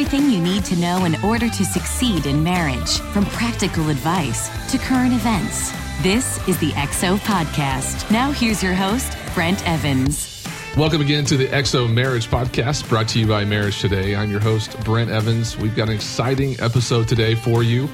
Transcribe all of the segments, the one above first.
Everything you need to know in order to succeed in marriage, from practical advice to current events. This is the XO Podcast. Now, here's your host, Brent Evans. Welcome again to the XO Marriage Podcast, brought to you by Marriage Today. I'm your host, Brent Evans. We've got an exciting episode today for you.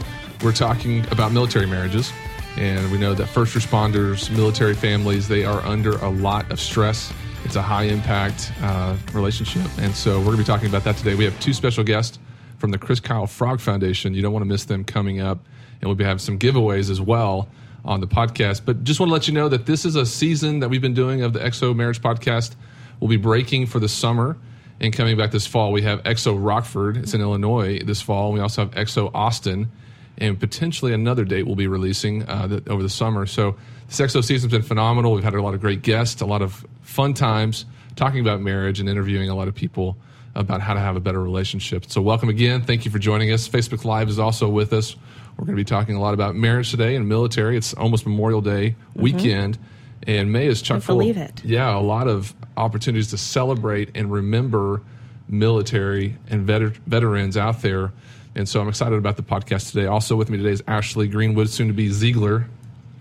We're talking about military marriages, and we know that first responders, military families, they are under a lot of stress. It's a high impact uh, relationship, and so we're going to be talking about that today. We have two special guests from the Chris Kyle Frog Foundation. You don't want to miss them coming up, and we'll be having some giveaways as well on the podcast. But just want to let you know that this is a season that we've been doing of the XO Marriage Podcast. We'll be breaking for the summer and coming back this fall. We have XO Rockford, it's in Illinois this fall. We also have XO Austin, and potentially another date we'll be releasing uh, over the summer. So this XO season's been phenomenal. We've had a lot of great guests, a lot of fun times talking about marriage and interviewing a lot of people about how to have a better relationship. So welcome again. Thank you for joining us. Facebook Live is also with us. We're going to be talking a lot about marriage today and military. It's almost Memorial Day mm-hmm. weekend, and May is chock full. believe it. Yeah, a lot of opportunities to celebrate and remember military and veter- veterans out there. And so I'm excited about the podcast today. Also with me today is Ashley Greenwood, soon to be Ziegler,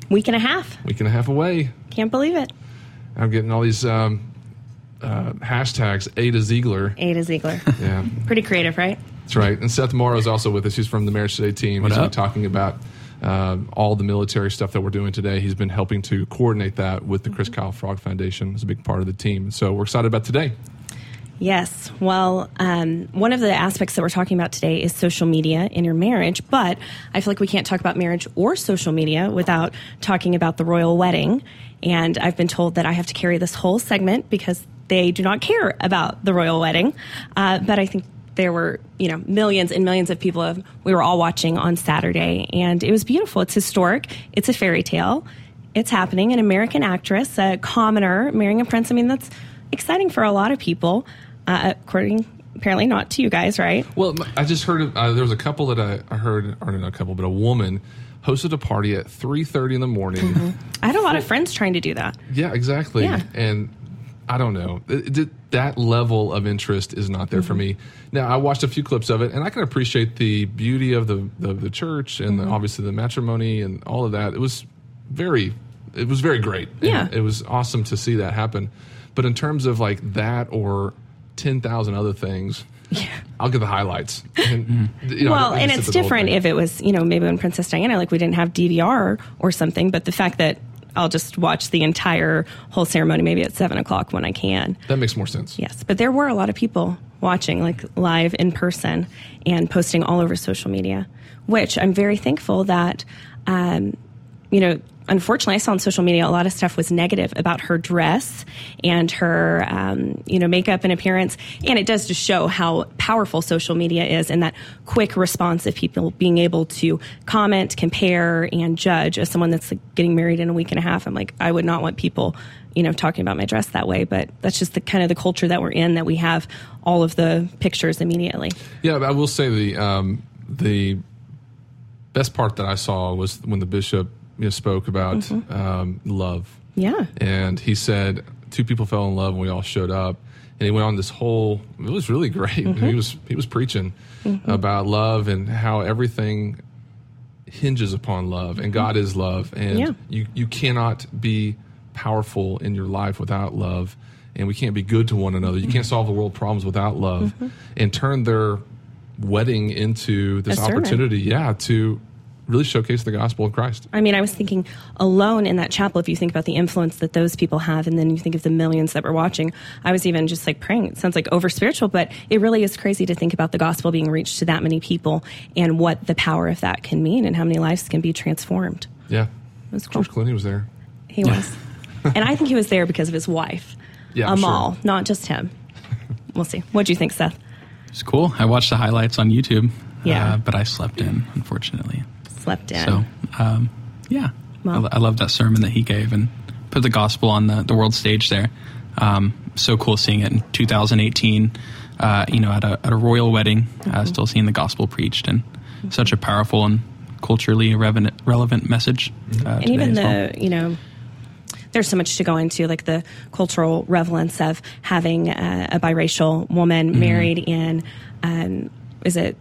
Week and a half. week and a half away. Can't believe it. I'm getting all these um, uh, hashtags A to Ziegler. Ada Ziegler. Yeah, Pretty creative, right? that's right. And Seth Morrow is also with us. He's from the Marriage Today team. What He's up? to talking about uh, all the military stuff that we're doing today. He's been helping to coordinate that with the Chris Kyle Frog Foundation as a big part of the team. So we're excited about today. Yes. Well, um, one of the aspects that we're talking about today is social media in your marriage, but I feel like we can't talk about marriage or social media without talking about the royal wedding. And I've been told that I have to carry this whole segment because they do not care about the royal wedding. Uh, but I think there were, you know, millions and millions of people. We were all watching on Saturday, and it was beautiful. It's historic. It's a fairy tale. It's happening. An American actress, a commoner, marrying a prince. I mean, that's exciting for a lot of people. Uh, according, apparently, not to you guys, right? Well, I just heard uh, there was a couple that I, I heard, or not a couple, but a woman hosted a party at 3.30 in the morning. I had a lot of friends trying to do that. Yeah, exactly. Yeah. And I don't know. It- it- that level of interest is not there for me. Now, I watched a few clips of it, and I can appreciate the beauty of the, the, the church and the, obviously the matrimony and all of that. It was very, it was very great. And Yeah. it was awesome to see that happen. But in terms of like that or 10,000 other things, Yeah. I'll get the highlights. And, you know, well, and it's did the whole different if it was, you know, maybe when Princess Diana, like we didn't have DVR or something, but the fact that I'll just watch the entire whole ceremony maybe at seven o'clock when I can. That makes more sense. Yes, but there were a lot of people watching, like live in person, and posting all over social media, which I'm very thankful that, um, you know, unfortunately, I saw on social media a lot of stuff was negative about her dress and her, um, you know, makeup and appearance, and it does just show how powerful social media is and that quick response of people being able to comment, compare, and judge. As someone that's like, getting married in a week and a half, I'm like, I would not want people you know, talking about my dress that way, but that's just the kind of the culture that we're in that we have all of the pictures immediately. Yeah, I will say the um, the best part that I saw was when the bishop you know, spoke about Mm-hmm. um, love, Yeah. and he said two people fell in love and we all showed up, and he went on this whole. It was really great. Mm-hmm. He was he was preaching about love and how everything hinges upon love, and God is love, and Yeah. you you cannot be powerful in your life without love. And we can't be good to one another. You can't solve the world problems without love. And turn their wedding into this opportunity, yeah, to really showcase the gospel of Christ. I mean, I was thinking alone in that chapel, if you think about the influence that those people have, and then you think of the millions that were watching, I was even just like praying. It sounds like over spiritual, but it really is crazy to think about the gospel being reached to that many people and what the power of that can mean and how many lives can be transformed. Yeah. It was cool. George Clooney was there. He was. and I think he was there because of his wife, Yeah, I'm Amal, sure. not just him. We'll see. What do you think, Seth? It's cool. I watched the highlights on YouTube. Yeah. Uh, but I slept in, unfortunately. Slept in. So, um, yeah. Well. I, I love that sermon that he gave and put the gospel on the, the world stage there. Um, so cool seeing it in 2018, uh, you know, at a, at a royal wedding, Mm-hmm. uh, still seeing the gospel preached and such a powerful and culturally relevant, relevant message. Uh, and even the well. you know there's so much to go into like the cultural relevance of having uh, a biracial woman Mm-hmm. married in um, is it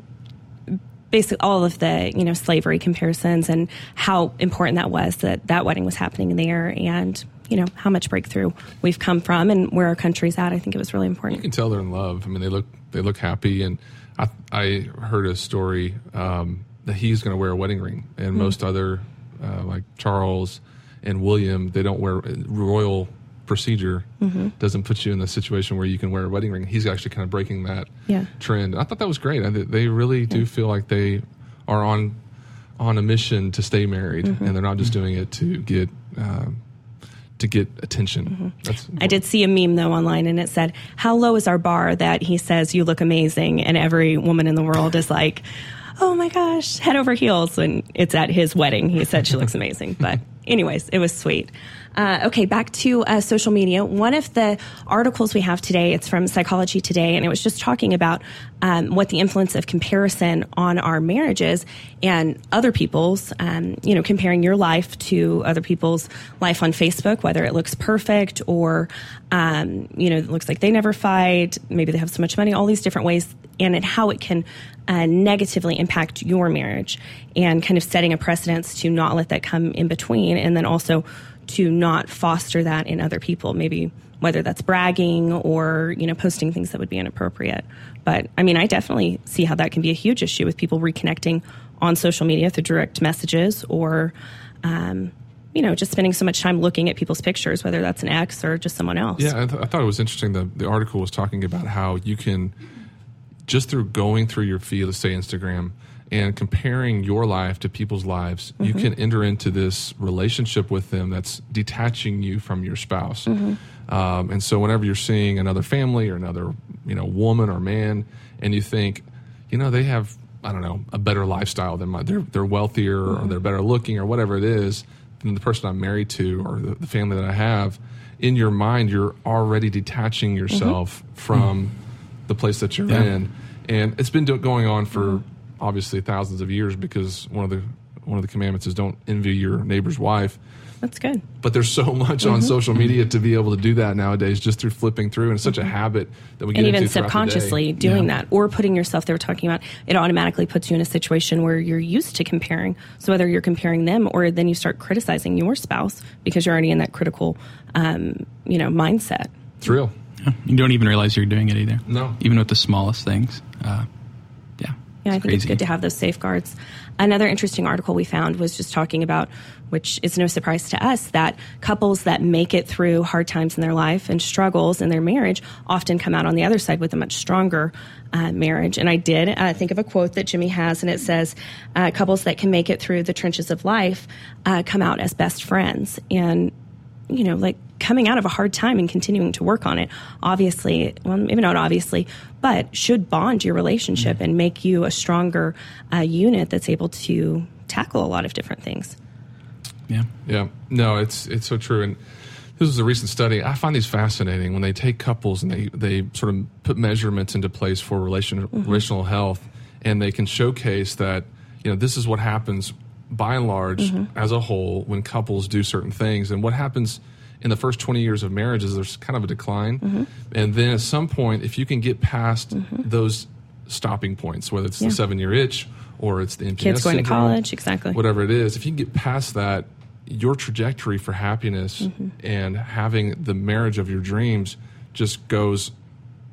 basically all of the you know slavery comparisons and how important that was that that wedding was happening there and you know how much breakthrough we've come from and where our country's at. I think it was really important. You can tell they're in love. I mean, they look they look happy, and I, I heard a story um, that he's going to wear a wedding ring, and mm most other uh, like Charles and William, they don't wear royal procedure mm-hmm. doesn't put you in the situation where you can wear a wedding ring. He's actually kind of breaking that yeah. trend. I thought that was great. I, they really yeah. do feel like they are on on a mission to stay married, mm-hmm. and they're not just mm-hmm. doing it to get. Um, to get attention. Mm-hmm. I did see a meme though online, and it said, "How low is our bar that he says you look amazing?" And every woman in the world is like, "Oh my gosh, head over heels!" And it's at his wedding. He said she looks amazing, but anyways, it was sweet. Uh, okay, back to uh, social media. One of the articles we have today, it's from Psychology Today, and it was just talking about um, what the influence of comparison on our marriages and other people's, um, you know, comparing your life to other people's life on Facebook, whether it looks perfect or, um, you know, it looks like they never fight, maybe they have so much money, all these different ways, and how it can uh, negatively impact your marriage and kind of setting a precedence to not let that come in between, and then also to not foster that in other people. Maybe whether that's bragging or you know posting things that would be inappropriate. But I mean, I definitely see how that can be a huge issue with people reconnecting on social media through direct messages or. Um, you know, just spending so much time looking at people's pictures, whether that's an ex or just someone else. Yeah, I, th- I thought it was interesting. The, the article was talking about how you can, just through going through your feed, let's say Instagram, and comparing your life to people's lives, mm-hmm. you can enter into this relationship with them that's detaching you from your spouse. Mm-hmm. Um, and so, whenever you're seeing another family or another, you know, woman or man, and you think, you know, they have, I don't know, a better lifestyle than my, they're they're wealthier mm-hmm. or they're better looking or whatever it is than the person I'm married to or the, the family that I have. In your mind, you're already detaching yourself mm-hmm. from the place that you're yeah. in, and it's been do- going on for mm-hmm obviously thousands of years because one of the one of the commandments is don't envy your neighbor's wife. That's good. But there's so much mm-hmm. on social media to be able to do that nowadays just through flipping through. And it's such mm-hmm. a habit that we get and even subconsciously doing yeah. that or putting yourself, they were talking about, it automatically puts you in a situation where you're used to comparing. So whether you're comparing them or then you start criticizing your spouse because you're already in that critical, um, you know, mindset. It's real. Yeah. You don't even realize you're doing it either. No. Even with the smallest things. Uh, yeah, I think crazy. it's good to have those safeguards. Another interesting article we found was just talking about, which is no surprise to us, that couples that make it through hard times in their life and struggles in their marriage often come out on the other side with a much stronger uh, marriage. And I did uh, think of a quote that Jimmy has, and it says, uh, "Couples that can make it through the trenches of life uh, come out as best friends." And you know, like coming out of a hard time and continuing to work on it, obviously, well, maybe not obviously, but should bond your relationship mm-hmm. and make you a stronger uh, unit that's able to tackle a lot of different things. Yeah. Yeah. No, it's it's so true. And this was a recent study. I find these fascinating when they take couples and they, they sort of put measurements into place for relation, mm-hmm. relational health, and they can showcase that you know this is what happens by and large mm-hmm. as a whole when couples do certain things and what happens in the first 20 years of marriage is there's kind of a decline mm-hmm. and then at some point if you can get past mm-hmm. those stopping points whether it's yeah. the seven year itch or it's the kids going syndrome, to college exactly whatever it is if you can get past that your trajectory for happiness mm-hmm. and having the marriage of your dreams just goes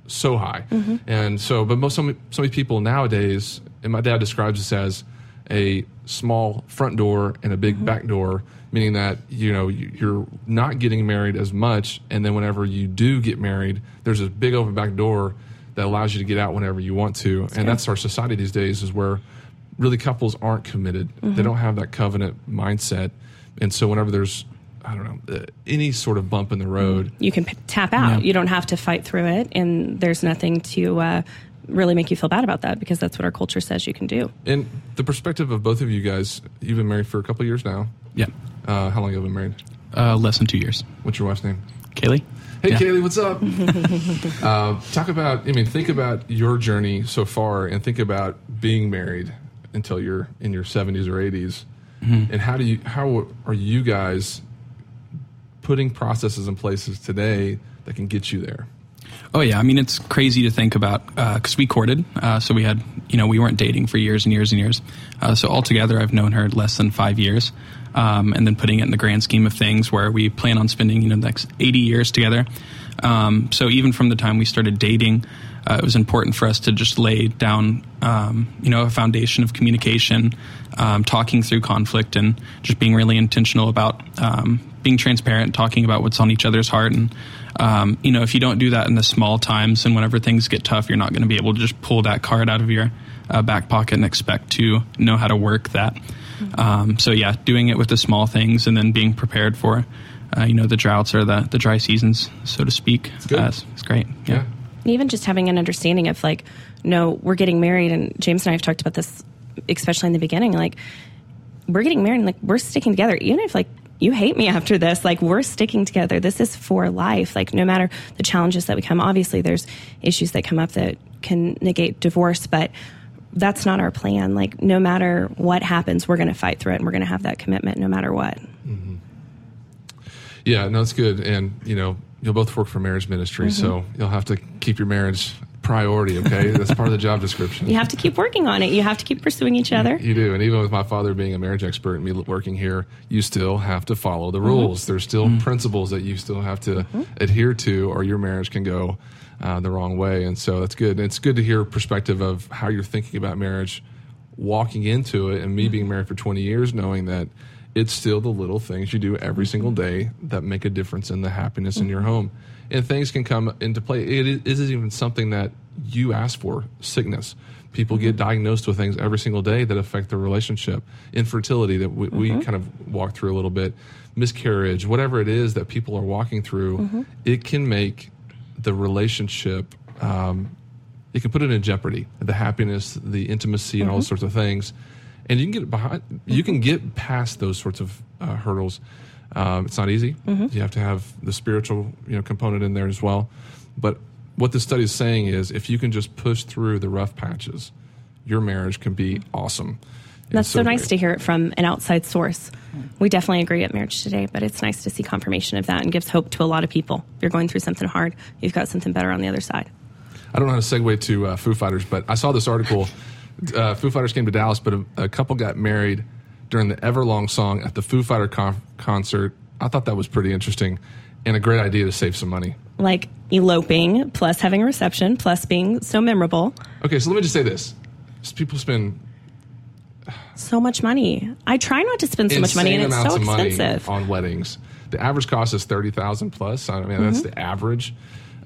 so high mm-hmm. and so but most so many, so many people nowadays and my dad describes this as a small front door and a big mm-hmm. back door, meaning that you know you're not getting married as much, and then whenever you do get married, there's this big open back door that allows you to get out whenever you want to, and that's our society these days is where really couples aren't committed. Mm-hmm. They don't have that covenant mindset, and so whenever there's I don't know, uh, any sort of bump in the road. You can p- tap out. Yeah. You don't have to fight through it, and there's nothing to uh, really make you feel bad about that because that's what our culture says you can do. And the perspective of both of you guys, you've been married for a couple years now. Yeah. Uh, how long have you been married? Uh, less than two years. What's your wife's name? Kaylee. Hey, yeah. Kaylee, what's up? uh, talk about, I mean, think about your journey so far and think about being married until you're in your 70s or 80s. Mm-hmm. And how do you, how are you guys putting processes in places today that can get you there? Oh yeah, I mean it's crazy to think about because uh, we courted, uh, so we had you know we weren't dating for years and years and years. Uh, so altogether, I've known her less than five years, um, and then putting it in the grand scheme of things, where we plan on spending you know the next eighty years together. Um, so even from the time we started dating, uh, it was important for us to just lay down um, you know a foundation of communication, um, talking through conflict, and just being really intentional about um, being transparent, talking about what's on each other's heart, and um, you know, if you don't do that in the small times and whenever things get tough, you're not going to be able to just pull that card out of your uh, back pocket and expect to know how to work that. Um, so yeah, doing it with the small things and then being prepared for, uh, you know, the droughts or the, the dry seasons, so to speak. It's, uh, it's, it's great. Yeah. yeah. Even just having an understanding of like, no, we're getting married, and James and I have talked about this, especially in the beginning. Like, we're getting married, and like we're sticking together, even if like you hate me after this. Like, we're sticking together. This is for life. Like, no matter the challenges that we come, obviously, there's issues that come up that can negate divorce, but that's not our plan. Like, no matter what happens, we're going to fight through it and we're going to have that commitment no matter what. Mm-hmm. Yeah, no, it's good. And, you know, you'll both work for marriage ministry, mm-hmm. so you'll have to keep your marriage priority. Okay, that's part of the job description. You have to keep working on it. You have to keep pursuing each other. You, you do, and even with my father being a marriage expert and me working here, you still have to follow the mm-hmm. rules. There's still mm-hmm. principles that you still have to mm-hmm. adhere to, or your marriage can go uh, the wrong way. And so that's good. And it's good to hear perspective of how you're thinking about marriage, walking into it, and me being married for 20 years, knowing that it's still the little things you do every single day that make a difference in the happiness in your home and things can come into play. It isn't even something that you ask for. Sickness. People get diagnosed with things every single day that affect their relationship. Infertility that we, mm-hmm. we kind of walk through a little bit. Miscarriage, whatever it is that people are walking through, mm-hmm. it can make the relationship. Um, it can put it in jeopardy. The happiness, the intimacy, and all mm-hmm. sorts of things. And you can get behind. You can mm-hmm. get past those sorts of uh, hurdles um, it's not easy. Mm-hmm. You have to have the spiritual you know component in there as well. But what the study is saying is, if you can just push through the rough patches, your marriage can be awesome. That's so, so nice to hear it from an outside source. We definitely agree at Marriage Today, but it's nice to see confirmation of that and gives hope to a lot of people. If you're going through something hard, you've got something better on the other side. I don't know how to segue to uh, Foo Fighters, but I saw this article. Uh, Foo Fighters came to Dallas, but a, a couple got married during the Everlong song at the Foo Fighter con- concert. I thought that was pretty interesting and a great idea to save some money. Like eloping, plus having a reception, plus being so memorable. Okay, so let me just say this: people spend so much money. I try not to spend so much money, and it's so expensive on weddings. The average cost is thirty thousand plus. I mean, mm-hmm. that's the average.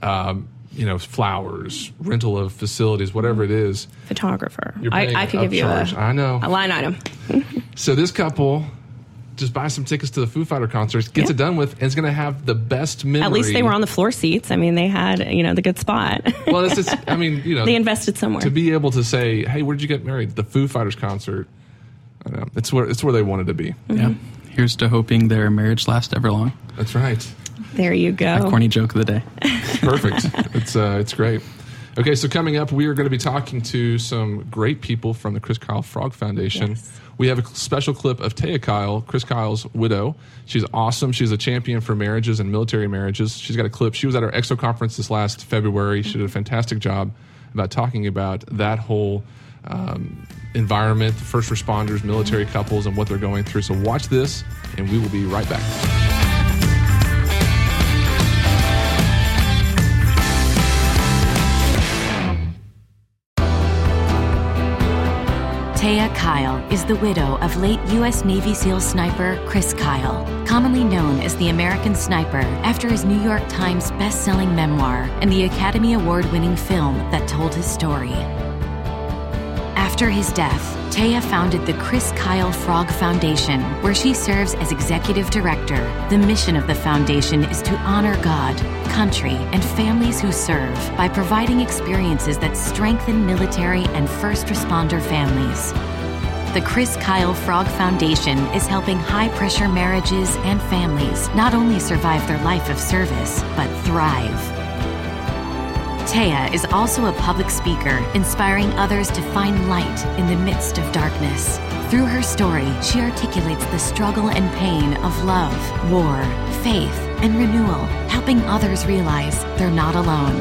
Um, you know, flowers, rental of facilities, whatever it is. Photographer. I, I could give you a, I know. a line item. so this couple just buy some tickets to the Foo Fighter concerts, gets yeah. it done with, and is going to have the best memory. At least they were on the floor seats. I mean, they had you know the good spot. well, it's just, I mean, you know, they invested somewhere to be able to say, "Hey, where did you get married?" The Foo Fighters concert. I know it's where it's where they wanted to be. Mm-hmm. Yeah. Here's to hoping their marriage lasts ever long. That's right. There you go. A corny joke of the day. Perfect. it's uh, it's great. Okay, so coming up, we are going to be talking to some great people from the Chris Kyle Frog Foundation. Yes. We have a special clip of Taya Kyle, Chris Kyle's widow. She's awesome. She's a champion for marriages and military marriages. She's got a clip. She was at our XO conference this last February. She did a fantastic job about talking about that whole um, environment, first responders, military couples, and what they're going through. So watch this, and we will be right back. Taya Kyle is the widow of late U.S. Navy SEAL sniper Chris Kyle, commonly known as the American Sniper after his New York Times best-selling memoir and the Academy Award-winning film that told his story. After his death, Taya founded the Chris Kyle Frog Foundation, where she serves as executive director. The mission of the foundation is to honor God, country, and families who serve by providing experiences that strengthen military and first responder families. The Chris Kyle Frog Foundation is helping high pressure marriages and families not only survive their life of service, but thrive. Taya is also a public speaker, inspiring others to find light in the midst of darkness. Through her story, she articulates the struggle and pain of love, war, faith, and renewal, helping others realize they're not alone.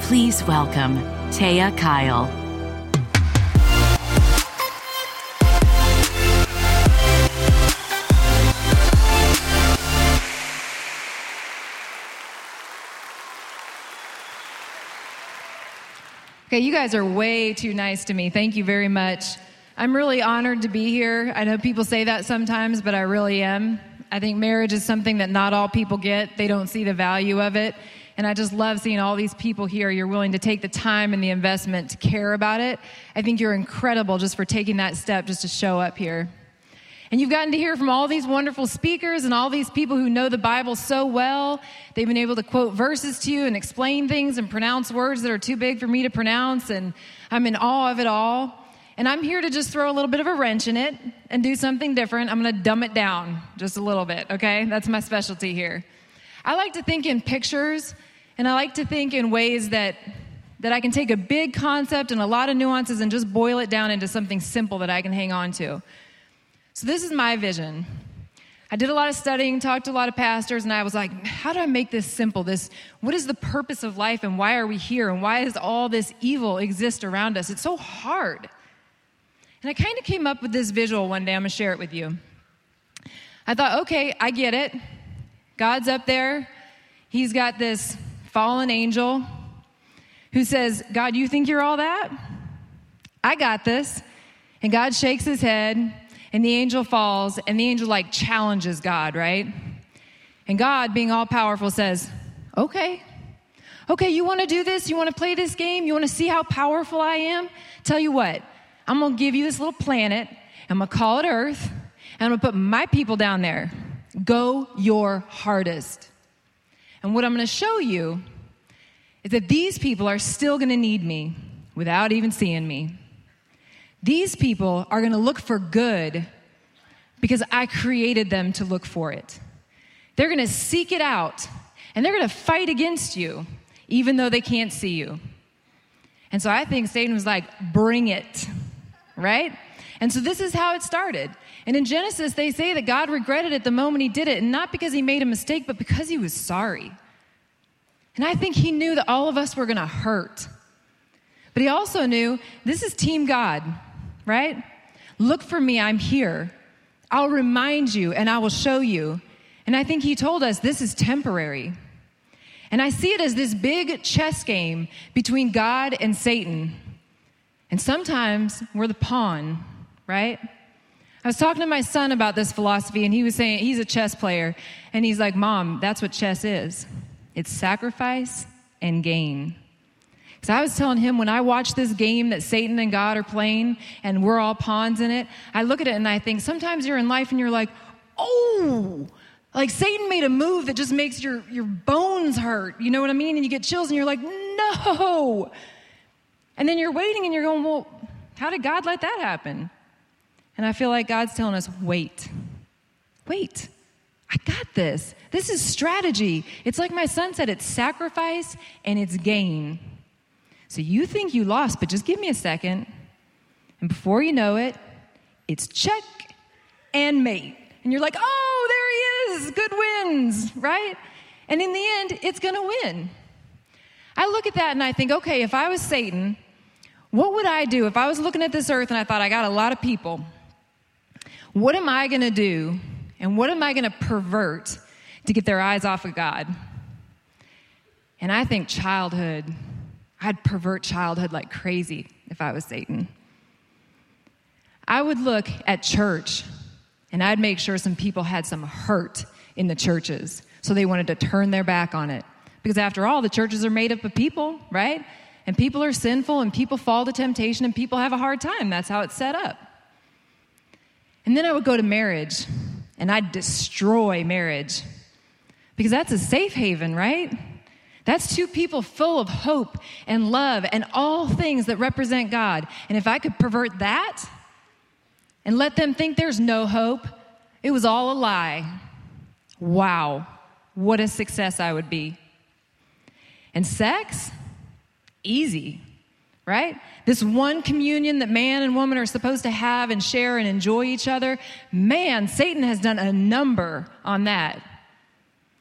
Please welcome Taya Kyle. Okay, you guys are way too nice to me. Thank you very much. I'm really honored to be here. I know people say that sometimes, but I really am. I think marriage is something that not all people get. They don't see the value of it. And I just love seeing all these people here. You're willing to take the time and the investment to care about it. I think you're incredible just for taking that step just to show up here. And you've gotten to hear from all these wonderful speakers and all these people who know the Bible so well. They've been able to quote verses to you and explain things and pronounce words that are too big for me to pronounce. And I'm in awe of it all. And I'm here to just throw a little bit of a wrench in it and do something different. I'm going to dumb it down just a little bit, okay? That's my specialty here. I like to think in pictures, and I like to think in ways that that I can take a big concept and a lot of nuances and just boil it down into something simple that I can hang on to. So, this is my vision. I did a lot of studying, talked to a lot of pastors, and I was like, how do I make this simple? This, what is the purpose of life and why are we here? And why does all this evil exist around us? It's so hard. And I kind of came up with this visual one day. I'm going to share it with you. I thought, okay, I get it. God's up there. He's got this fallen angel who says, God, you think you're all that? I got this. And God shakes his head and the angel falls, and the angel like challenges God, right? And God, being all powerful, says, Okay, okay, you want to do this? You want to play this game? You want to see how powerful I am? Tell you what, I'm to give you this little planet. I'm to call it Earth, and I'm to put my people down there. Go your hardest. And what I'm to show you is that these people are still to need me without even seeing me. These people are going to look for good because I created them to look for it. They're going to seek it out and they're going to fight against you even though they can't see you. And so I think Satan was like, bring it, right? And so this is how it started. And in Genesis, they say that God regretted it the moment he did it, and not because he made a mistake, but because he was sorry. And I think he knew that all of us were going to hurt. But he also knew this is Team God right? Look for me, I'm here. I'll remind you and I will show you. And I think he told us this is temporary. And I see it as this big chess game between God and Satan. And sometimes we're the pawn, right? I was talking to my son about this philosophy, and he was saying he's a chess player. And he's like, Mom, that's what chess is it's sacrifice and gain. Because I was telling him when I watch this game that Satan and God are playing and we're all pawns in it, I look at it and I think sometimes you're in life and you're like, oh, like Satan made a move that just makes your, your bones hurt. You know what I mean? And you get chills and you're like, no. And then you're waiting and you're going, well, how did God let that happen? And I feel like God's telling us, wait, wait. I got this. This is strategy. It's like my son said it's sacrifice and it's gain. So you think you lost, but just give me a second. And before you know it, it's check and mate. And you're like, oh, there he is, good wins, right? And in the end, it's gonna win. I look at that and I think, okay, if I was Satan, what would I do if I was looking at this earth and I thought I got a lot of people? What am I gonna do and what am I gonna pervert to get their eyes off of God? And I think childhood I'd pervert childhood like crazy if I was Satan. I would look at church and I'd make sure some people had some hurt in the churches so they wanted to turn their back on it. Because after all, the churches are made up of people, right? And people are sinful and people fall to temptation and people have a hard time. That's how it's set up. And then I would go to marriage and I'd destroy marriage because that's a safe haven, right? That's two people full of hope and love and all things that represent God. And if I could pervert that and let them think there's no hope, it was all a lie. Wow, what a success I would be. And sex? Easy, right? This one communion that man and woman are supposed to have and share and enjoy each other. Man, Satan has done a number on that.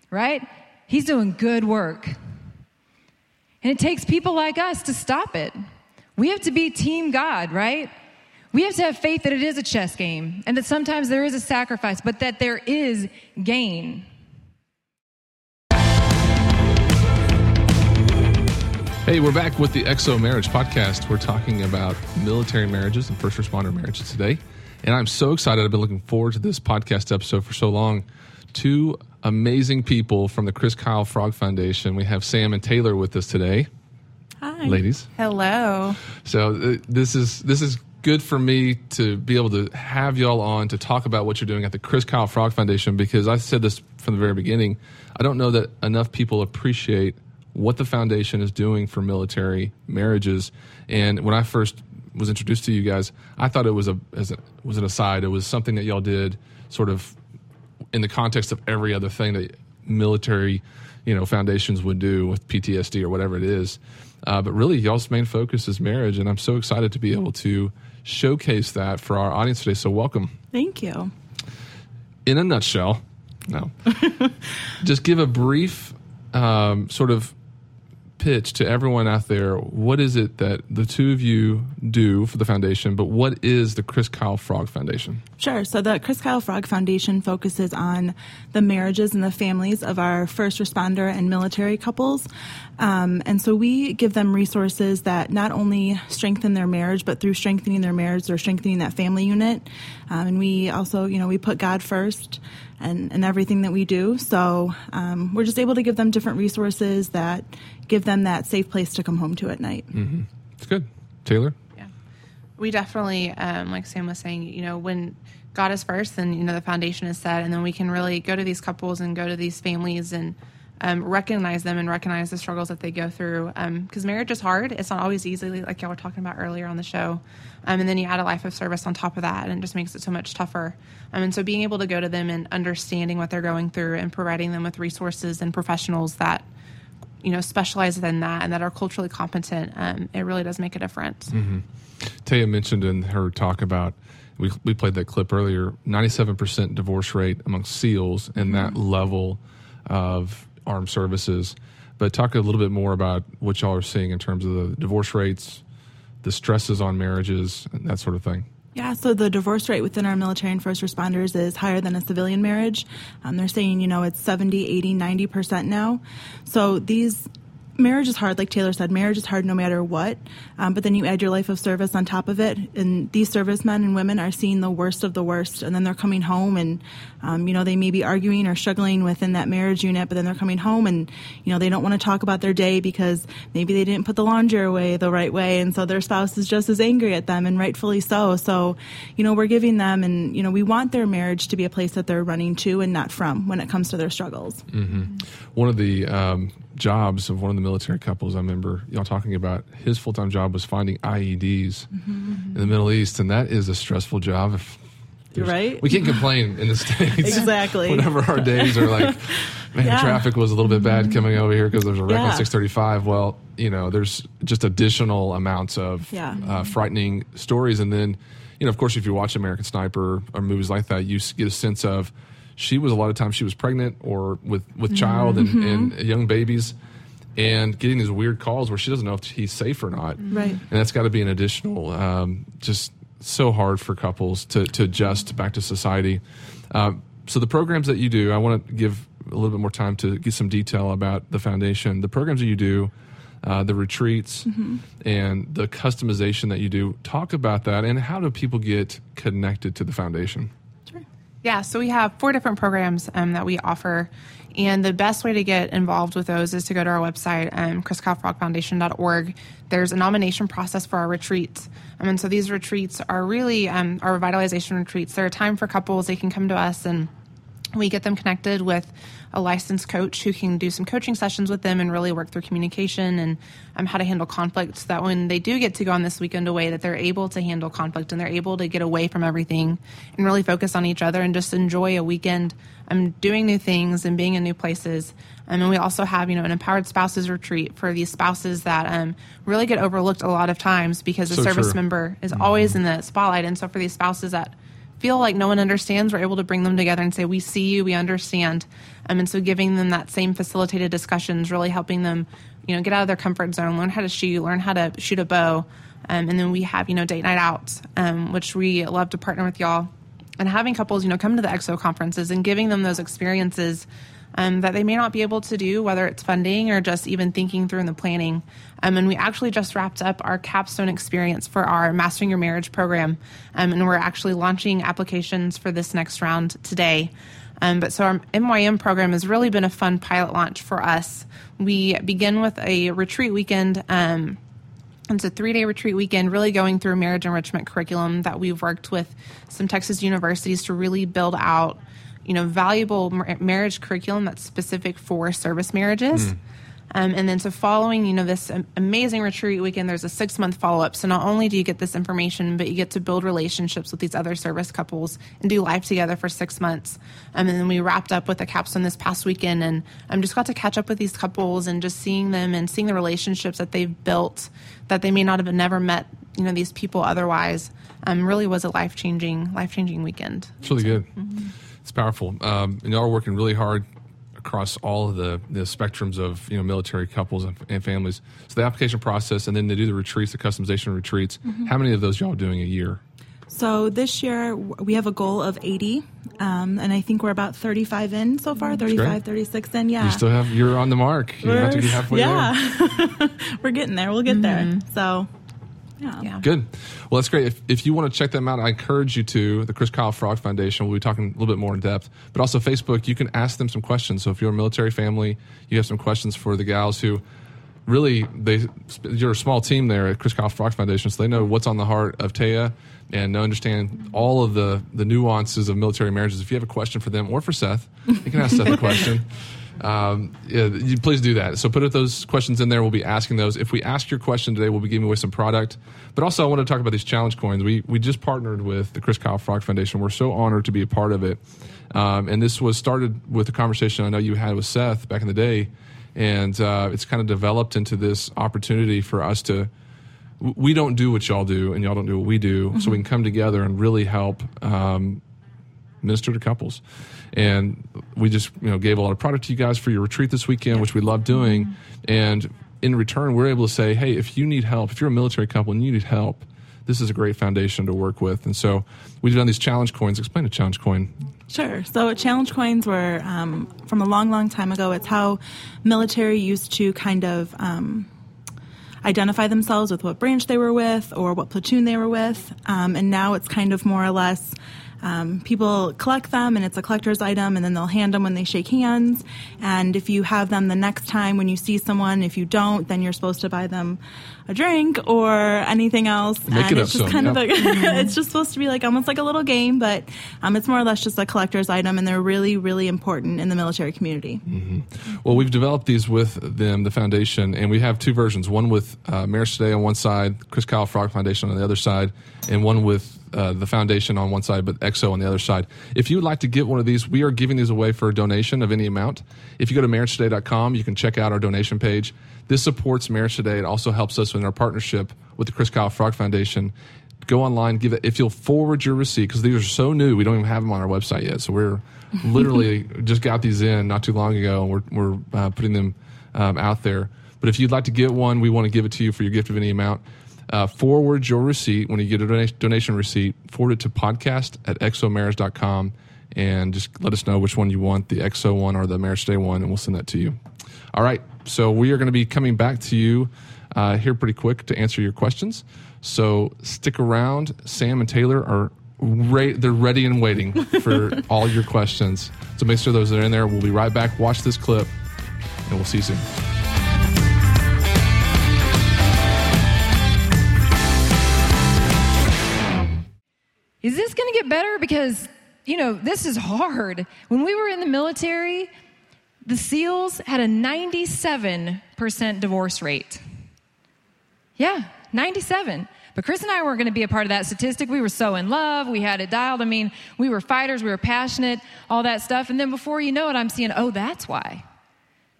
right? He's doing good work. And it takes people like us to stop it. We have to be team God, right? We have to have faith that it is a chess game and that sometimes there is a sacrifice, but that there is gain. Hey, we're back with the XO Marriage Podcast. We're talking about military marriages and first responder marriages today. And I'm so excited. I've been looking forward to this podcast episode for so long. Two amazing people from the Chris Kyle Frog Foundation. We have Sam and Taylor with us today. Hi. Ladies. Hello. So uh, this is this is good for me to be able to have y'all on to talk about what you're doing at the Chris Kyle Frog Foundation because I said this from the very beginning. I don't know that enough people appreciate what the foundation is doing for military marriages. And when I first was introduced to you guys, I thought it was a as a, was an aside. It was something that y'all did sort of in the context of every other thing that military, you know, foundations would do with PTSD or whatever it is. Uh, but really, y'all's main focus is marriage, and I'm so excited to be able to showcase that for our audience today. So, welcome. Thank you. In a nutshell, no, just give a brief um, sort of pitch to everyone out there what is it that the two of you do for the foundation but what is the chris kyle frog foundation Sure. So the Chris Kyle Frog Foundation focuses on the marriages and the families of our first responder and military couples. Um, and so we give them resources that not only strengthen their marriage, but through strengthening their marriage, they're strengthening that family unit. Um, and we also, you know, we put God first and, and everything that we do. So um, we're just able to give them different resources that give them that safe place to come home to at night. it's good taylor Yeah. We definitely, um, like Sam was saying, you know, when God is first, then, you know, the foundation is set, and then we can really go to these couples and go to these families and um, recognize them and recognize the struggles that they go through. Because marriage is hard. It's not always easy, like y'all were talking about earlier on the show. Um, and then you add a life of service on top of that, and it just makes it so much tougher. Um, and so being able to go to them and understanding what they're going through and providing them with resources and professionals that you know specialize in that and that are culturally competent um, it really does make a difference Taya mentioned in her talk about we we played that clip earlier. Ninety seven percent divorce rate among SEALs and that level of armed services. But talk a little bit more about what y'all are seeing in terms of the divorce rates, the stresses on marriages, and that sort of thing. Yeah, so the divorce rate within our military and first responders is higher than a civilian marriage. Um, they're saying, you know, it's 70, 80, 90% now. So these marriage is hard, like Taylor said, marriage is hard no matter what. Um, but then you add your life of service on top of it, and these servicemen and women are seeing the worst of the worst, and then they're coming home, and um, you know they may be arguing or struggling within that marriage unit, but then they're coming home, and you know they don't want to talk about their day because maybe they didn't put the laundry away the right way, and so their spouse is just as angry at them, and rightfully so. So, you know, we're giving them, and you know, we want their marriage to be a place that they're running to and not from when it comes to their struggles. One of the um, jobs of one of the military couples, I remember y'all talking about his full time job was finding IEDs mm-hmm, mm-hmm. in the Middle East, and that is a stressful job. If right. We can't complain in the states. Exactly. Whenever our days are like, man, Yeah. traffic was a little bit bad mm-hmm. coming over here because there's a wreck on 635. Well, you know, there's just additional amounts of Yeah. uh, frightening stories, and then, you know, of course, if you watch American Sniper or movies like that, you get a sense of she was a lot of times she was pregnant or with with child and, and young babies. And getting these weird calls where she doesn't know if he's safe or not, Right. And that's got to be an additional, um, just so hard for couples to, to adjust back to society. Um, so the programs that you do, I want to give a little bit more time to get some detail about the foundation. The programs that you do, uh, the retreats, and the customization that you do. Talk about that, and how do people get connected to the foundation? Yeah, so we have four different programs um, that we offer. And the best way to get involved with those is to go to our website, um. There's a nomination process for our retreats. Um, and so these retreats are really um, our revitalization retreats. They're a time for couples. They can come to us and we get them connected with a licensed coach who can do some coaching sessions with them and really work through communication and um, how to handle conflict so that when they do get to go on this weekend away that they're able to handle conflict and they're able to get away from everything and really focus on each other and just enjoy a weekend um, doing new things and being in new places. Um, and we also have you know an empowered spouses retreat for these spouses that um, really get overlooked a lot of times because the So service true. member is always in the spotlight. And so for these spouses that feel like no one understands, we're able to bring them together and say, We see you, we understand. Um, and so giving them that same facilitated discussions, really helping them, you know, get out of their comfort zone, learn how to shoot, learn how to shoot a bow. Um, and then we have, you know, date night out, um, which we love to partner with y'all. And having couples, you know, come to the XO conferences and giving them those experiences um, that they may not be able to do, whether it's funding or just even thinking through in the planning. Um, and we actually just wrapped up our capstone experience for our Mastering Your Marriage program. Um, and we're actually launching applications for this next round today. Um, but so our MYM program has really been a fun pilot launch for us. We begin with a retreat weekend. Um, it's a three day retreat weekend, really going through marriage enrichment curriculum that we've worked with some Texas universities to really build out you know, valuable marriage curriculum that's specific for service marriages. Mm. Um, and then so following, you know, this amazing retreat weekend, there's a six month follow up. So not only do you get this information, but you get to build relationships with these other service couples and do life together for six months. Um, and then we wrapped up with a capstone this past weekend, and I um, just got to catch up with these couples and just seeing them and seeing the relationships that they've built that they may not have never met, you know, these people otherwise. Um, really was a life changing, life changing weekend. It's really good. Mm-hmm. It's powerful. Um, and y'all are working really hard across all of the, the spectrums of you know military couples and, and, families. So the application process, and then they do the retreats, the customization retreats. Mm-hmm. How many of those y'all doing a year? So this year we have a goal of 80, um, and I think we're about 35 in so far, 35, 36 in. Yeah, you still have you're on the mark. You're about to be halfway yeah. we're getting there. We'll get mm-hmm. there. So yeah. yeah. Good. Well, that's great. If, if you want to check them out, I encourage you to the Chris Kyle Frog Foundation. We'll be talking a little bit more in depth, but also Facebook. You can ask them some questions. So if you're a military family, you have some questions for the gals who really they you're a small team there at Chris Kyle Frog Foundation, so they know what's on the heart of Taya and understand all of the the nuances of military marriages. If you have a question for them or for Seth, you can ask Seth a question. Um, yeah, you please do that. So put those questions in there. We'll be asking those. If we ask your question today, we'll be giving away some product. But also, I want to talk about these challenge coins. We we just partnered with the Chris Kyle Frog Foundation. We're so honored to be a part of it. Um, and this was started with a conversation I know you had with Seth back in the day, and uh, it's kind of developed into this opportunity for us to. We don't do what y'all do, and y'all don't do what we do, mm-hmm. so we can come together and really help um, minister to couples. And we just you know gave a lot of product to you guys for your retreat this weekend, which we love doing. Mm-hmm. And in return, we're able to say, hey, if you need help, if you're a military couple and you need help, this is a great foundation to work with. And so we've done these challenge coins. Explain a challenge coin. Sure. So challenge coins were um, from a long, long time ago. It's how military used to kind of um, identify themselves with what branch they were with or what platoon they were with. Um, and now it's kind of more or less um, people collect them and it's a collector's item and then they'll hand them when they shake hands. And if you have them the next time when you see someone, if you don't, then you're supposed to buy them a drink or anything else. Make and it it's just some, kind yeah. of like, it's just supposed to be like almost like a little game, but um, it's more or less just a collector's item and they're really, really important in the military community. Mm-hmm. Well, we've developed these with them, the foundation, and we have two versions one with uh, Marriage Today on one side, Chris Kyle Frog Foundation on the other side, and one with uh, the foundation on one side, but XO on the other side. If you would like to get one of these, we are giving these away for a donation of any amount. If you go to marriagetoday.com, you can check out our donation page. This supports Marriage Today. It also helps us in our partnership with the Chris Kyle Frog Foundation. Go online, give it. If you'll forward your receipt, because these are so new, we don't even have them on our website yet. So we're literally just got these in not too long ago, and we're we're uh, putting them um, out there. But if you'd like to get one, we want to give it to you for your gift of any amount. Uh, forward your receipt when you get a donation, donation receipt. Forward it to podcast at xomarriage.com and just let us know which one you want, the XO one or the Marriage Day one, and we'll send that to you. All right, so we are going to be coming back to you uh, here pretty quick to answer your questions. So stick around. Sam and Taylor are re- they're ready and waiting for all your questions. So make sure those are in there. We'll be right back. Watch this clip, and we'll see you soon. is this going to get better? Because, you know, this is hard. When we were in the military, the SEALs had a 97% divorce rate. Yeah, 97. But Chris and I weren't going to be a part of that statistic. We were so in love. We had it dialed. I mean, we were fighters. We were passionate, all that stuff. And then before you know it, I'm seeing, oh, that's why.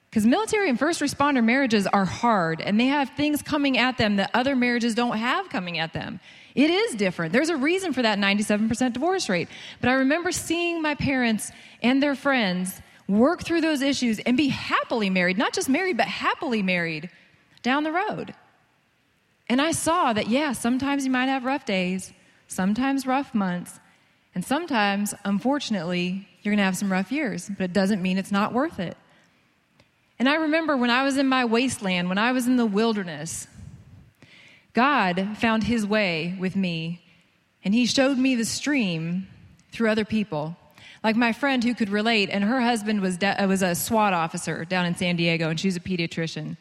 Because military and first responder marriages are hard and they have things coming at them that other marriages don't have coming at them. It is different. There's a reason for that 97% divorce rate. But I remember seeing my parents and their friends work through those issues and be happily married, not just married, but happily married down the road. And I saw that, yeah, sometimes you might have rough days, sometimes rough months, and sometimes, unfortunately, you're to have some rough years, but it doesn't mean it's not worth it. And I remember when I was in my wasteland, when I was in the wilderness, God found his way with me, and he showed me the stream through other people. Like my friend who could relate, and her husband was, de- uh, was a SWAT officer down in San Diego, and she's a pediatrician.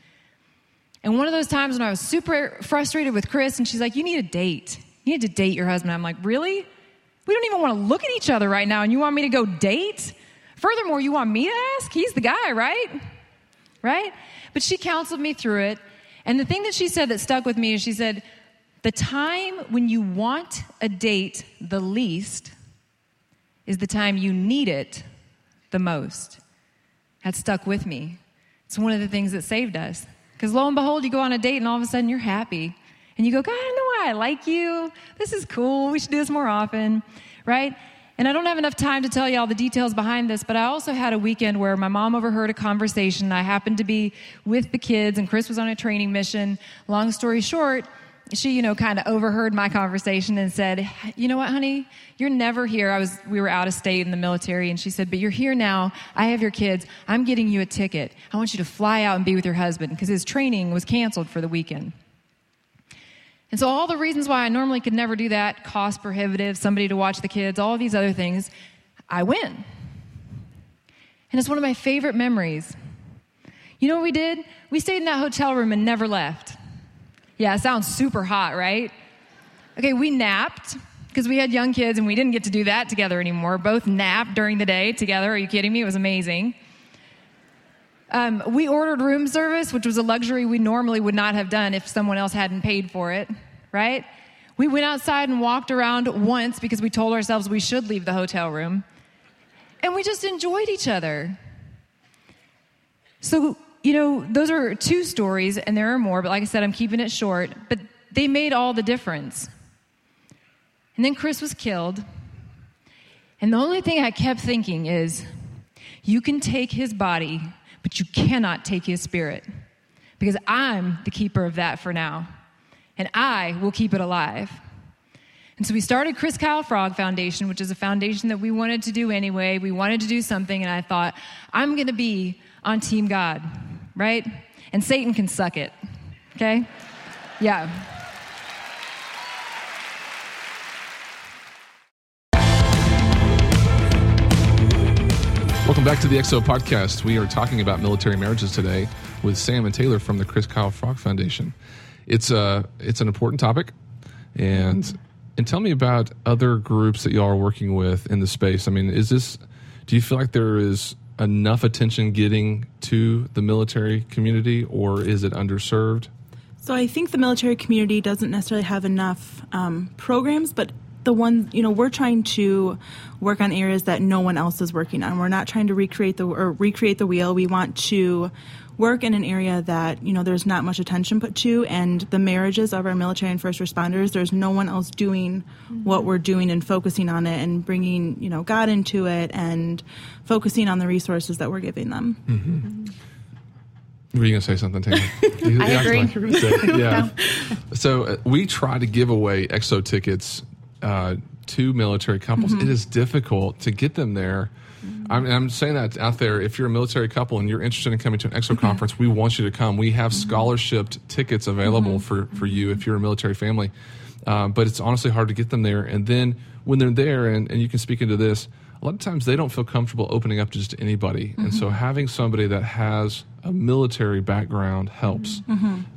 And one of those times when I was super frustrated with Chris, and she's like, You need a date. You need to date your husband. I'm like, Really? We don't even want to look at each other right now, and you want me to go date? Furthermore, you want me to ask? He's the guy, right? Right? But she counseled me through it. And the thing that she said that stuck with me is she said, The time when you want a date the least is the time you need it the most. That stuck with me. It's one of the things that saved us. Because lo and behold, you go on a date and all of a sudden you're happy. And you go, God, I don't know why I like you. This is cool. We should do this more often, right? And I don't have enough time to tell you all the details behind this, but I also had a weekend where my mom overheard a conversation. I happened to be with the kids, and Chris was on a training mission. Long story short, she, you know, kind of overheard my conversation and said, "You know what, honey? You're never here. I was we were out of state in the military and she said, "But you're here now. I have your kids. I'm getting you a ticket. I want you to fly out and be with your husband because his training was canceled for the weekend." And so all the reasons why I normally could never do that, cost prohibitive, somebody to watch the kids, all these other things, I went. And it's one of my favorite memories. You know what we did? We stayed in that hotel room and never left. Yeah, sounds super hot, right? Okay, we napped because we had young kids and we didn't get to do that together anymore. Both napped during the day together. Are you kidding me? It was amazing. Um, we ordered room service, which was a luxury we normally would not have done if someone else hadn't paid for it, right? We went outside and walked around once because we told ourselves we should leave the hotel room. And we just enjoyed each other. So, you know, those are two stories, and there are more, but like I said, I'm keeping it short. But they made all the difference. And then Chris was killed. And the only thing I kept thinking is you can take his body, but you cannot take his spirit. Because I'm the keeper of that for now. And I will keep it alive. And so we started Chris Kyle Frog Foundation, which is a foundation that we wanted to do anyway. We wanted to do something, and I thought, I'm going to be on Team God, right? And Satan can suck it, okay? Yeah. Welcome back to the XO podcast. We are talking about military marriages today with Sam and Taylor from the Chris Kyle Frog Foundation. It's a it's an important topic, and mm-hmm. and tell me about other groups that y'all are working with in the space. I mean, is this? Do you feel like there is enough attention getting to the military community, or is it underserved? So I think the military community doesn't necessarily have enough um, programs, but the one you know we're trying to work on areas that no one else is working on. We're not trying to recreate the or recreate the wheel. We want to work in an area that you know there's not much attention put to, and the marriages of our military and first responders. There's no one else doing what we're doing and focusing on it and bringing you know God into it and focusing on the resources that we're giving them. Were you going to say something, Taylor? You- I you agree. act like you did. yeah. So uh, we try to give away XO tickets uh, to military couples. Mm-hmm. It is difficult to get them there. I'm, I'm saying that out there. If you're a military couple and you're interested in coming to an XO Mm-hmm. conference, we want you to come. We have scholarship tickets available for, for you if you're a military family. Um, but it's honestly hard to get them there. And then when they're there, and, and you can speak into this, a lot of times they don't feel comfortable opening up to just anybody. And so having somebody that has a military background helps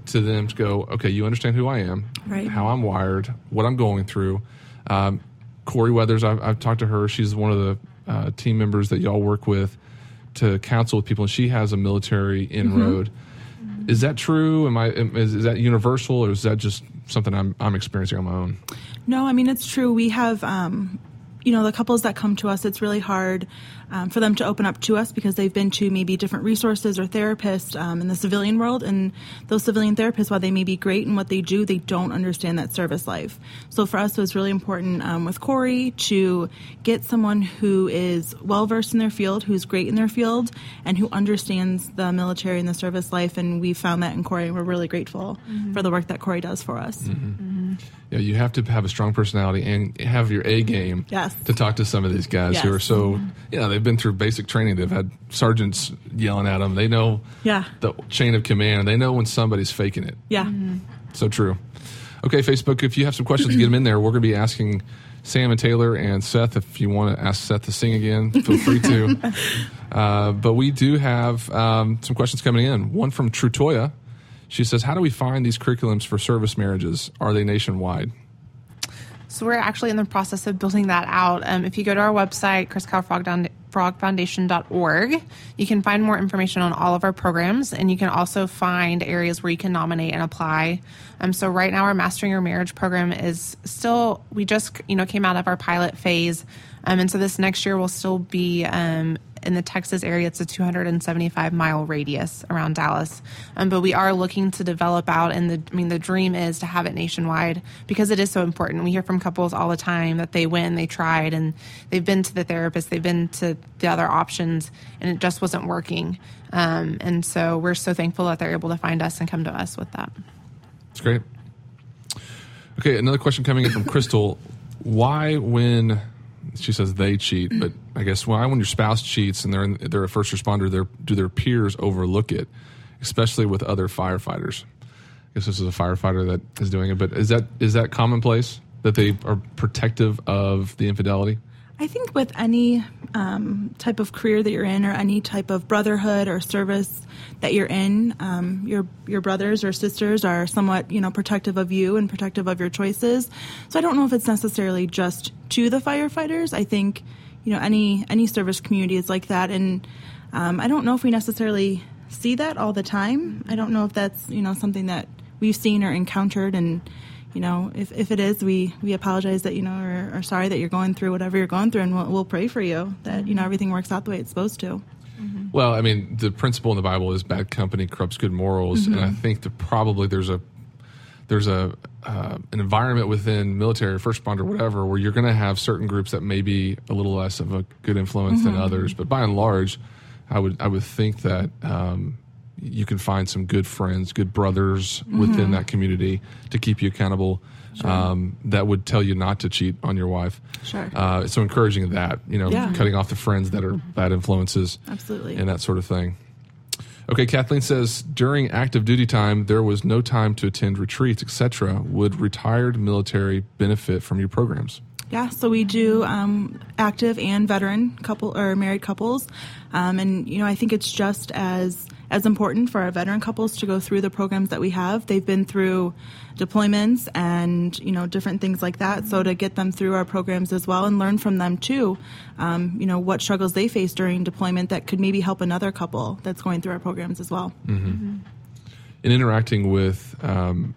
to them to go, okay, you understand who I am, Right. how I'm wired, what I'm going through. Um, Corey Weathers, I've, I've talked to her. She's one of the uh, team members that y'all work with to counsel with people, and she has a military inroad. Is that true? Am I? am- Is, is that universal, or is that just something I'm I'm experiencing on my own? No, I mean it's true. We have, um, you know, the couples that come to us, it's really hard um, for them to open up to us because they've been to maybe different resources or therapists um, in the civilian world. And those civilian therapists, while they may be great in what they do, they don't understand that service life. So for us, it was really important um, with Corey to get someone who is well versed in their field, who's great in their field, and who understands the military and the service life. And we found that in Corey, and we're really grateful mm-hmm. for the work that Corey does for us. Mm-hmm. Mm-hmm. Yeah, you have to have a strong personality and have your A game yes. to talk to some of these guys yes. who are so, you know, they've been through basic training. They've had sergeants yelling at them. They know yeah. the chain of command. They know when somebody's faking it. Yeah. Mm-hmm. So true. Okay, Facebook, if you have some questions, get them in there. We're going to be asking Sam and Taylor and Seth. If you want to ask Seth to sing again, feel free to. uh, but we do have um, some questions coming in. One from Trutoya. She says, How do we find these curriculums for service marriages? Are they nationwide? So we're actually in the process of building that out. Um, if you go to our website, chriskyleFrogFoundation.org, you can find more information on all of our programs, and you can also find areas where you can nominate and apply. Um, so right now, our Mastering Your Marriage program is still we just you know came out of our pilot phase, um, and so this next year will still be um, in the Texas area, it's a 275 mile radius around Dallas. Um, but we are looking to develop out, and the I mean, the dream is to have it nationwide because it is so important. We hear from couples all the time that they went, they tried, and they've been to the therapist, they've been to the other options, and it just wasn't working. Um, and so we're so thankful that they're able to find us and come to us with that. That's great. Okay, another question coming in from Crystal. Why, when she says they cheat, but I guess why when your spouse cheats and they're in, they're a first responder, do their peers overlook it, especially with other firefighters? I guess this is a firefighter that is doing it, but is that is that commonplace that they are protective of the infidelity? I think with any um, type of career that you're in, or any type of brotherhood or service that you're in, um, your your brothers or sisters are somewhat you know protective of you and protective of your choices. So I don't know if it's necessarily just to the firefighters. I think you know any any service community is like that, and um, I don't know if we necessarily see that all the time. I don't know if that's you know something that we've seen or encountered and you know, if, if it is, we, we apologize that, you know, or are sorry that you're going through whatever you're going through, and we'll, we'll pray for you that, mm-hmm. you know, everything works out the way it's supposed to. Mm-hmm. Well, I mean, the principle in the Bible is bad company corrupts good morals, mm-hmm. and I think that probably there's a there's a uh, an environment within military, first responder, whatever, where you're going to have certain groups that may be a little less of a good influence than mm-hmm. others, but by and large, I would I would think that um, you can find some good friends, good brothers mm-hmm. within that community to keep you accountable. Sure. Um, that would tell you not to cheat on your wife. Sure. Uh, so encouraging that, you know, yeah. cutting off the friends that are bad influences. Absolutely. And that sort of thing. Okay, Kathleen says during active duty time there was no time to attend retreats, etc. Would retired military benefit from your programs? Yeah, so we do um, active and veteran couple or married couples, um, and you know I think it's just as as important for our veteran couples to go through the programs that we have. They've been through deployments and you know different things like that. So to get them through our programs as well and learn from them too, um, you know what struggles they face during deployment that could maybe help another couple that's going through our programs as well. Mm-hmm. Mm-hmm. In interacting with um,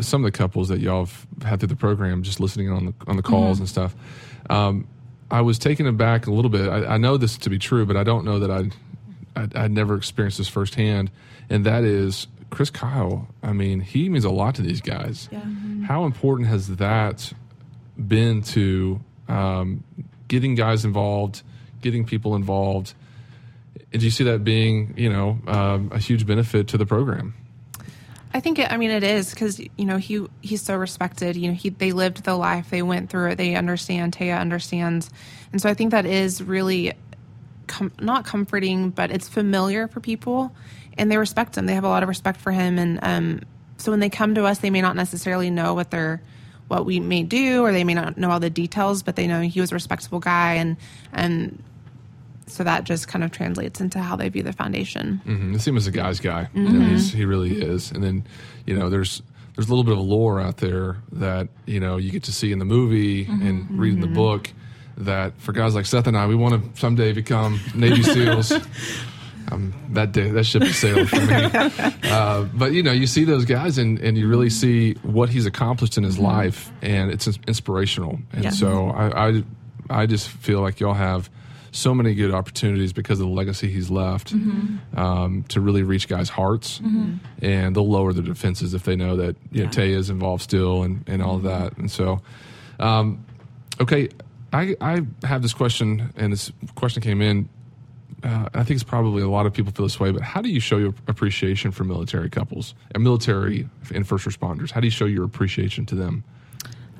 some of the couples that y'all have had through the program, just listening on the on the calls mm-hmm. and stuff. Um, I was taken aback a little bit. I, I, know this to be true, but I don't know that I I'd, I'd never experienced this firsthand, and that is Chris Kyle. I mean, he means a lot to these guys. Yeah. Mm-hmm. How important has that been to um, getting guys involved, getting people involved? And do you see that being, you know, um, a huge benefit to the program? I think it, I mean it is because you know he he's so respected. You know he they lived the life, they went through it, they understand. Taya understands, and so I think that is really com- not comforting, but it's familiar for people, and they respect him. They have a lot of respect for him, and um, so when they come to us, they may not necessarily know what they're what we may do, or they may not know all the details, but they know he was a respectable guy, and and so that just kind of translates into how they view the foundation. Mm-hmm. Nassim is a guy's guy. Mm-hmm. You know, he really is. And then, you know, there's there's a little bit of lore out there that you know you get to see in the movie mm-hmm. and read in the mm-hmm. book that for guys like Seth and I, we want to someday become Navy SEALs. um, that day that ship has sailed for me. uh, but you know, you see those guys, and, and you really see what he's accomplished in his life, and it's inspirational. And Yeah. so I, I, I just feel like y'all have so many good opportunities because of the legacy he's left um, to really reach guys' hearts, and they'll lower their defenses if they know that you know Tay is involved still, and and all of that. And so, um, okay, I I have this question, and this question came in uh, I think it's probably a lot of people feel this way, but how do you show your appreciation for military couples and military and first responders? How do you show your appreciation to them?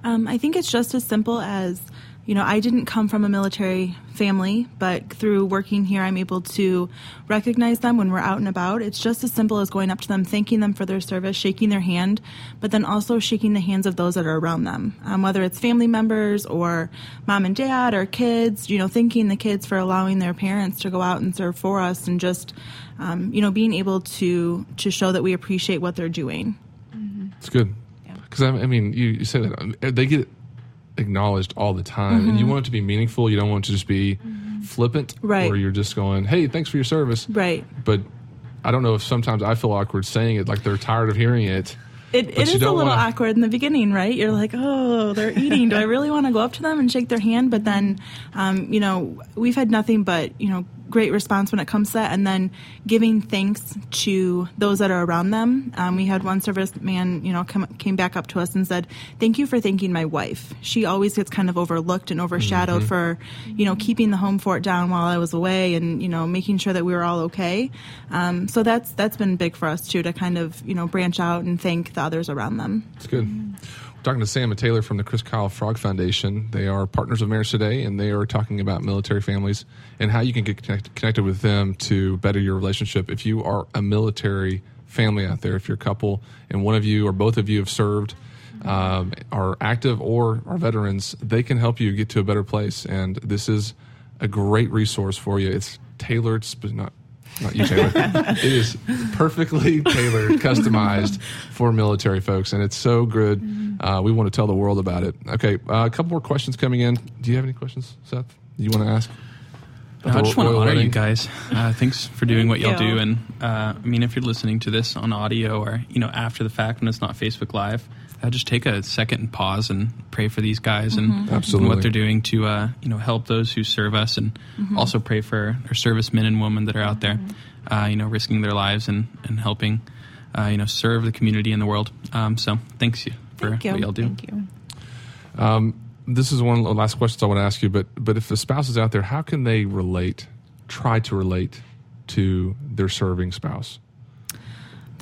Um, I think it's just as simple as, you know, I didn't come from a military family, but through working here, I'm able to recognize them when we're out and about. It's just as simple as going up to them, thanking them for their service, shaking their hand, but then also shaking the hands of those that are around them, um, whether it's family members or mom and dad or kids, you know, thanking the kids for allowing their parents to go out and serve for us and just, um, you know, being able to, to show that we appreciate what they're doing. It's good because I, I mean, you, you say that um, they get acknowledged all the time, and you want it to be meaningful. You don't want it to just be flippant, Right. Or you're just going, "Hey, thanks for your service," Right. But I don't know if sometimes I feel awkward saying it, like they're tired of hearing it. It, it is a little wanna- awkward in the beginning, right? You're like, oh, they're eating. Do I really want to go up to them and shake their hand? But then, um, you know, we've had nothing but, you know, great response when it comes to that. And then giving thanks to those that are around them. Um, we had one serviceman, you know, come, came back up to us and said, thank you for thanking my wife. She always gets kind of overlooked and overshadowed for, you know, keeping the home fort down while I was away and, you know, making sure that we were all okay. Um, so that's, that's been big for us too, to kind of, you know, branch out and thank the others around them. It's good. We're talking to Sam and Taylor from the Chris Kyle Frog Foundation. They are partners of Marriage Today, and they are talking about military families and how you can get connect, connected with them to better your relationship. If you are a military family out there, if you're a couple and one of you or both of you have served, um, are active or are veterans, they can help you get to a better place. And this is a great resource for you. It's tailored, sp- not not you, Taylor. it is perfectly tailored, customized for military folks, and it's so good. Uh, we want to tell the world about it. Okay, uh, a couple more questions coming in. Do you have any questions, Seth? You want to ask? I just want to honor wedding? you guys. Uh, thanks for doing what y'all Thank do. And uh, I mean, if you're listening to this on audio or you know after the fact when it's not Facebook Live, uh, just take a second and pause and pray for these guys and, and Absolutely. what they're doing to uh, you know help those who serve us, and also pray for our servicemen and women that are out there, uh, you know, risking their lives and and helping, uh, you know, serve the community and the world. Um, so thanks you for Thank you. what y'all do. Thank you. This is one of the last questions I want to ask you. But but if the spouse is out there, how can they relate? Try to relate to their serving spouse.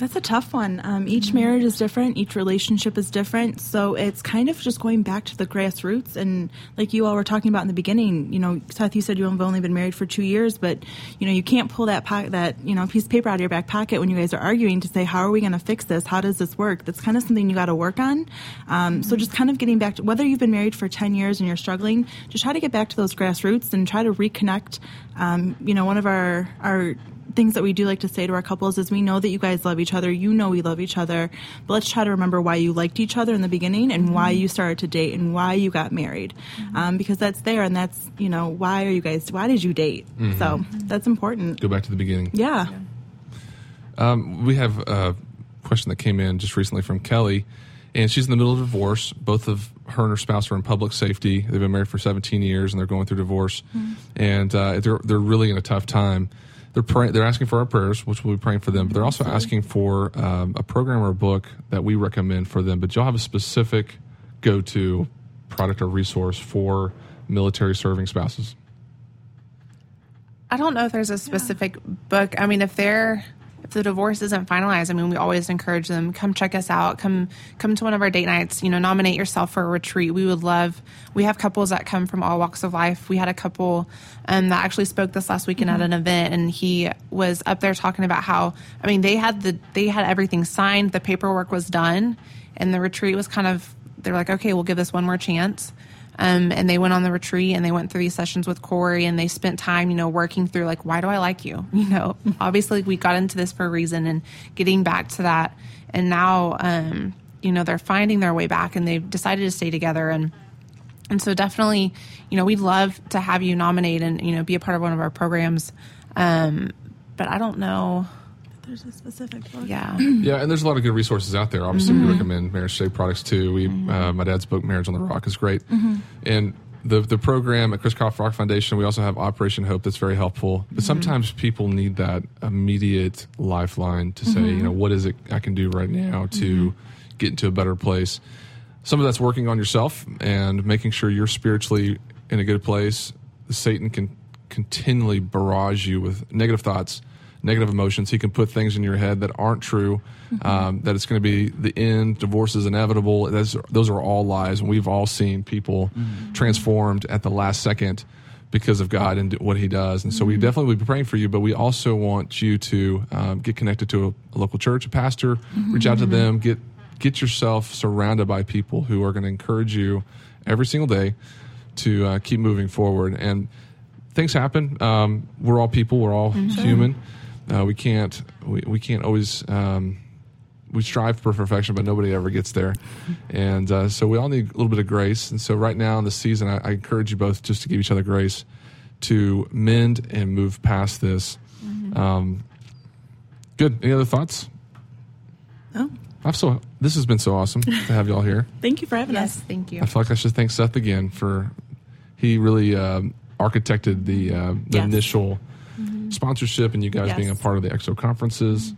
That's a tough one. Um, each marriage is different. Each relationship is different. So it's kind of just going back to the grassroots. And like you all were talking about in the beginning, you know, Seth, you said you've only been married for two years, but you know, you can't pull that po- that you know piece of paper out of your back pocket when you guys are arguing to say, how are we going to fix this? How does this work? That's kind of something you got to work on. Um, so just kind of getting back to whether you've been married for ten years and you're struggling, just try to get back to those grassroots and try to reconnect. Um, you know, one of our our things that we do like to say to our couples is we know that you guys love each other. You know we love each other. But let's try to remember why you liked each other in the beginning and why you started to date and why you got married. Um, because that's there and that's you know why are you guys why did you date? So that's important. Go back to the beginning. yeah. Um, we have a question that came in just recently from Kelly, and she's in the middle of a divorce. Both of her and her spouse are in public safety. They've been married for 17 years, and they're going through divorce, and uh, they're they're really in a tough time. They're praying. They're asking for our prayers, which we'll be praying for them. But they're also asking for um, a program or a book that we recommend for them. But y'all have a specific go-to product or resource for military serving spouses. I don't know if there's a specific book. I mean, if they're if the divorce isn't finalized, I mean, we always encourage them come check us out. Come come to one of our date nights. You know, nominate yourself for a retreat. We would love. We have couples that come from all walks of life. We had a couple um, that actually spoke this last weekend at an event, and he was up there talking about how. I mean, they had the they had everything signed. The paperwork was done, and the retreat was kind of. They're like, okay, we'll give this one more chance. Um, and they went on the retreat and they went through these sessions with Corey and they spent time, you know, working through like, why do I like you? You know, obviously we got into this for a reason and getting back to that. And now, um, you know, they're finding their way back and they've decided to stay together. And, and so definitely, you know, we'd love to have you nominate and, you know, be a part of one of our programs. Um, but I don't know. There's a specific book. Yeah. Yeah, and there's a lot of good resources out there. Obviously, we mm-hmm. recommend Marriage Today products too. We, mm-hmm. uh, my dad's book, Marriage on the Rock, is great, mm-hmm. and the the program at Chris Kyle Frog Foundation, we also have Operation Hope that's very helpful. But sometimes people need that immediate lifeline to say, you know, what is it I can do right now to get into a better place. Some of that's working on yourself and making sure you're spiritually in a good place. Satan can continually barrage you with negative thoughts, negative emotions. He can put things in your head that aren't true. Um, that it's going to be the end. Divorce is inevitable. That's, those are all lies, and we've all seen people transformed at the last second because of God and what He does. And so we definitely will be praying for you, but we also want you to um, get connected to a, a local church, a pastor, reach out to them, get get yourself surrounded by people who are going to encourage you every single day to uh, keep moving forward. And things happen. Um, we're all people. We're all human. Uh, we can't. We, we can't always. Um, we strive for perfection, but nobody ever gets there. And uh, so we all need a little bit of grace. And so right now in the season, I, I encourage you both just to give each other grace to mend and move past this. Um, good. Any other thoughts? Oh, I've so this has been so awesome to have y'all here. thank you for having yes. us. Thank you. I feel like I should thank Seth again for he really um, architected the uh, the Yes. initial sponsorship and you guys Yes. being a part of the XO conferences,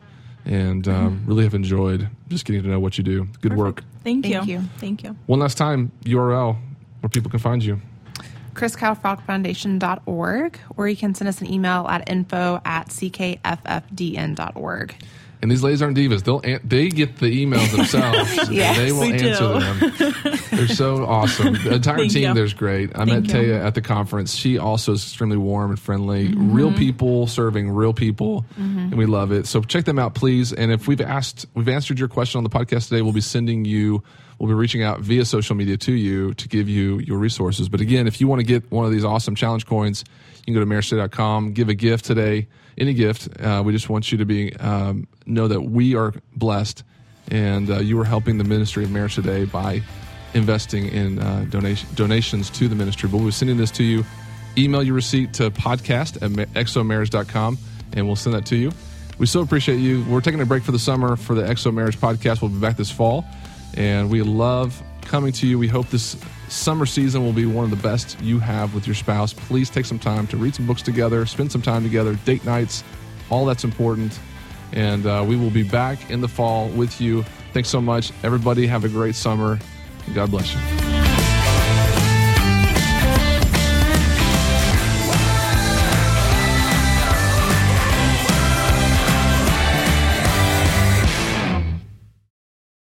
and um, really have enjoyed just getting to know what you do. Good work. Thank you. Thank you. Thank you. One last time, URL where people can find you. chriskylefrogfoundation.org, or you can send us an email at info at ckffdn.org. And these ladies aren't divas. They'll an- they get the emails themselves. Yes, they will we do. answer them. They're so awesome. The entire Thank team you. there's great. I met Thank you. Taya at the conference. She also is extremely warm and friendly. Mm-hmm. Real people serving real people, and we love it. So check them out, please. And if we've asked, we've answered your question on the podcast today, we'll be sending you. We'll be reaching out via social media to you to give you your resources. But again, if you want to get one of these awesome challenge coins, you can go to marriagetoday.com, give a gift today, any gift. Uh, we just want you to be um, know that we are blessed, and uh, you are helping the ministry of marriage today by investing in uh, donation, donations to the ministry. But we'll be sending this to you. Email your receipt to podcast at ma- xomarriage.com, and we'll send that to you. We so appreciate you. We're taking a break for the summer for the XO Marriage podcast. We'll be back this fall, and we love coming to you. We hope this summer season will be one of the best you have with your spouse. Please take some time to read some books together, spend some time together, date nights, all that's important. And uh, we will be back in the fall with you. Thanks so much. Everybody, have a great summer. God bless you.